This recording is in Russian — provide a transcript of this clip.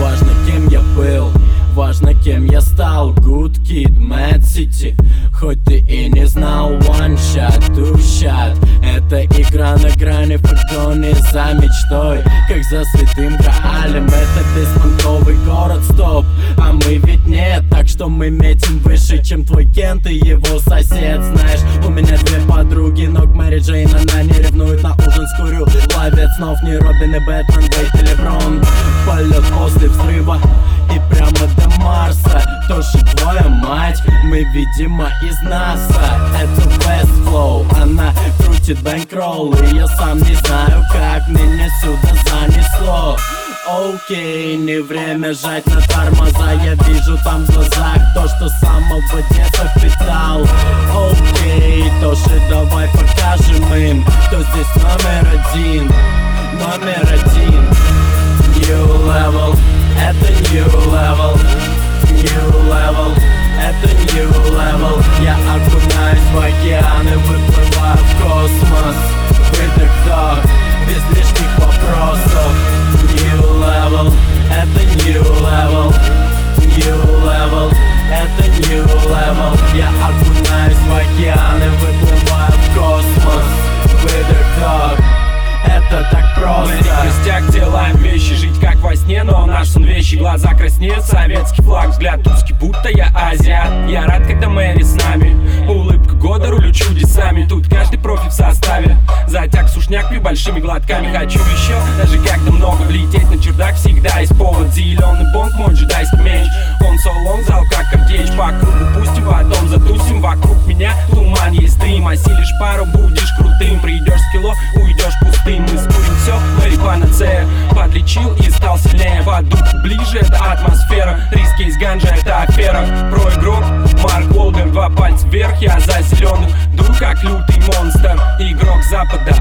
важно, кем я был Важно, кем я стал. Good Kid, Mad City. Хоть ты и не знал One shot, two shot. Это игра на грани фортуны за мечтой. Как за святым Граалем Это беспонтовый город, стоп. А мы ведь нет, так что мы метим выше, чем твой Кент и его сосед. Знаешь, у меня две подруги, но к Мэри Джейн она не ревнует снов Не Робин и Бэтмен, Вейт или Брон Полет после взрыва и прямо до Марса. Тоже твоя мать, мы видимо из НАСА. Это West Flow, она крутит бэнкролл И я сам не знаю как меня сюда занесло. Окей, не время жать на тормоза. Я вижу там в глазах то, что самого детства впитал Окей, level Я окунаюсь в океаны Выплываю в космос. Выдох, вдох краснеют Советский флаг, взгляд узкий, будто я азиат. Я рад, когда Мэри с нами. Улыбка года, рулю чудесами. Тут каждый профи в составе. Затяг сушняк пью большими глотками. Хочу еще, даже когда много. Влететь на чердак всегда есть повод. Зеленый бонг, мой джедайский меч. Он солон, зал как картечь. По кругу пустим, потом затусим. Вокруг меня туман, есть дым Осилишь пару, будешь крутым. Придешь с кило, уйдешь пустым. Мы скурим все, Мэри панацея Подлечил и стал сильнее. По духу ближе, это атмосфера Риски из ганжа, это афера. Про игрок, Марк Уолберг Два пальца вверх, я за зеленых Дух как лютый монстр. Игрок запада,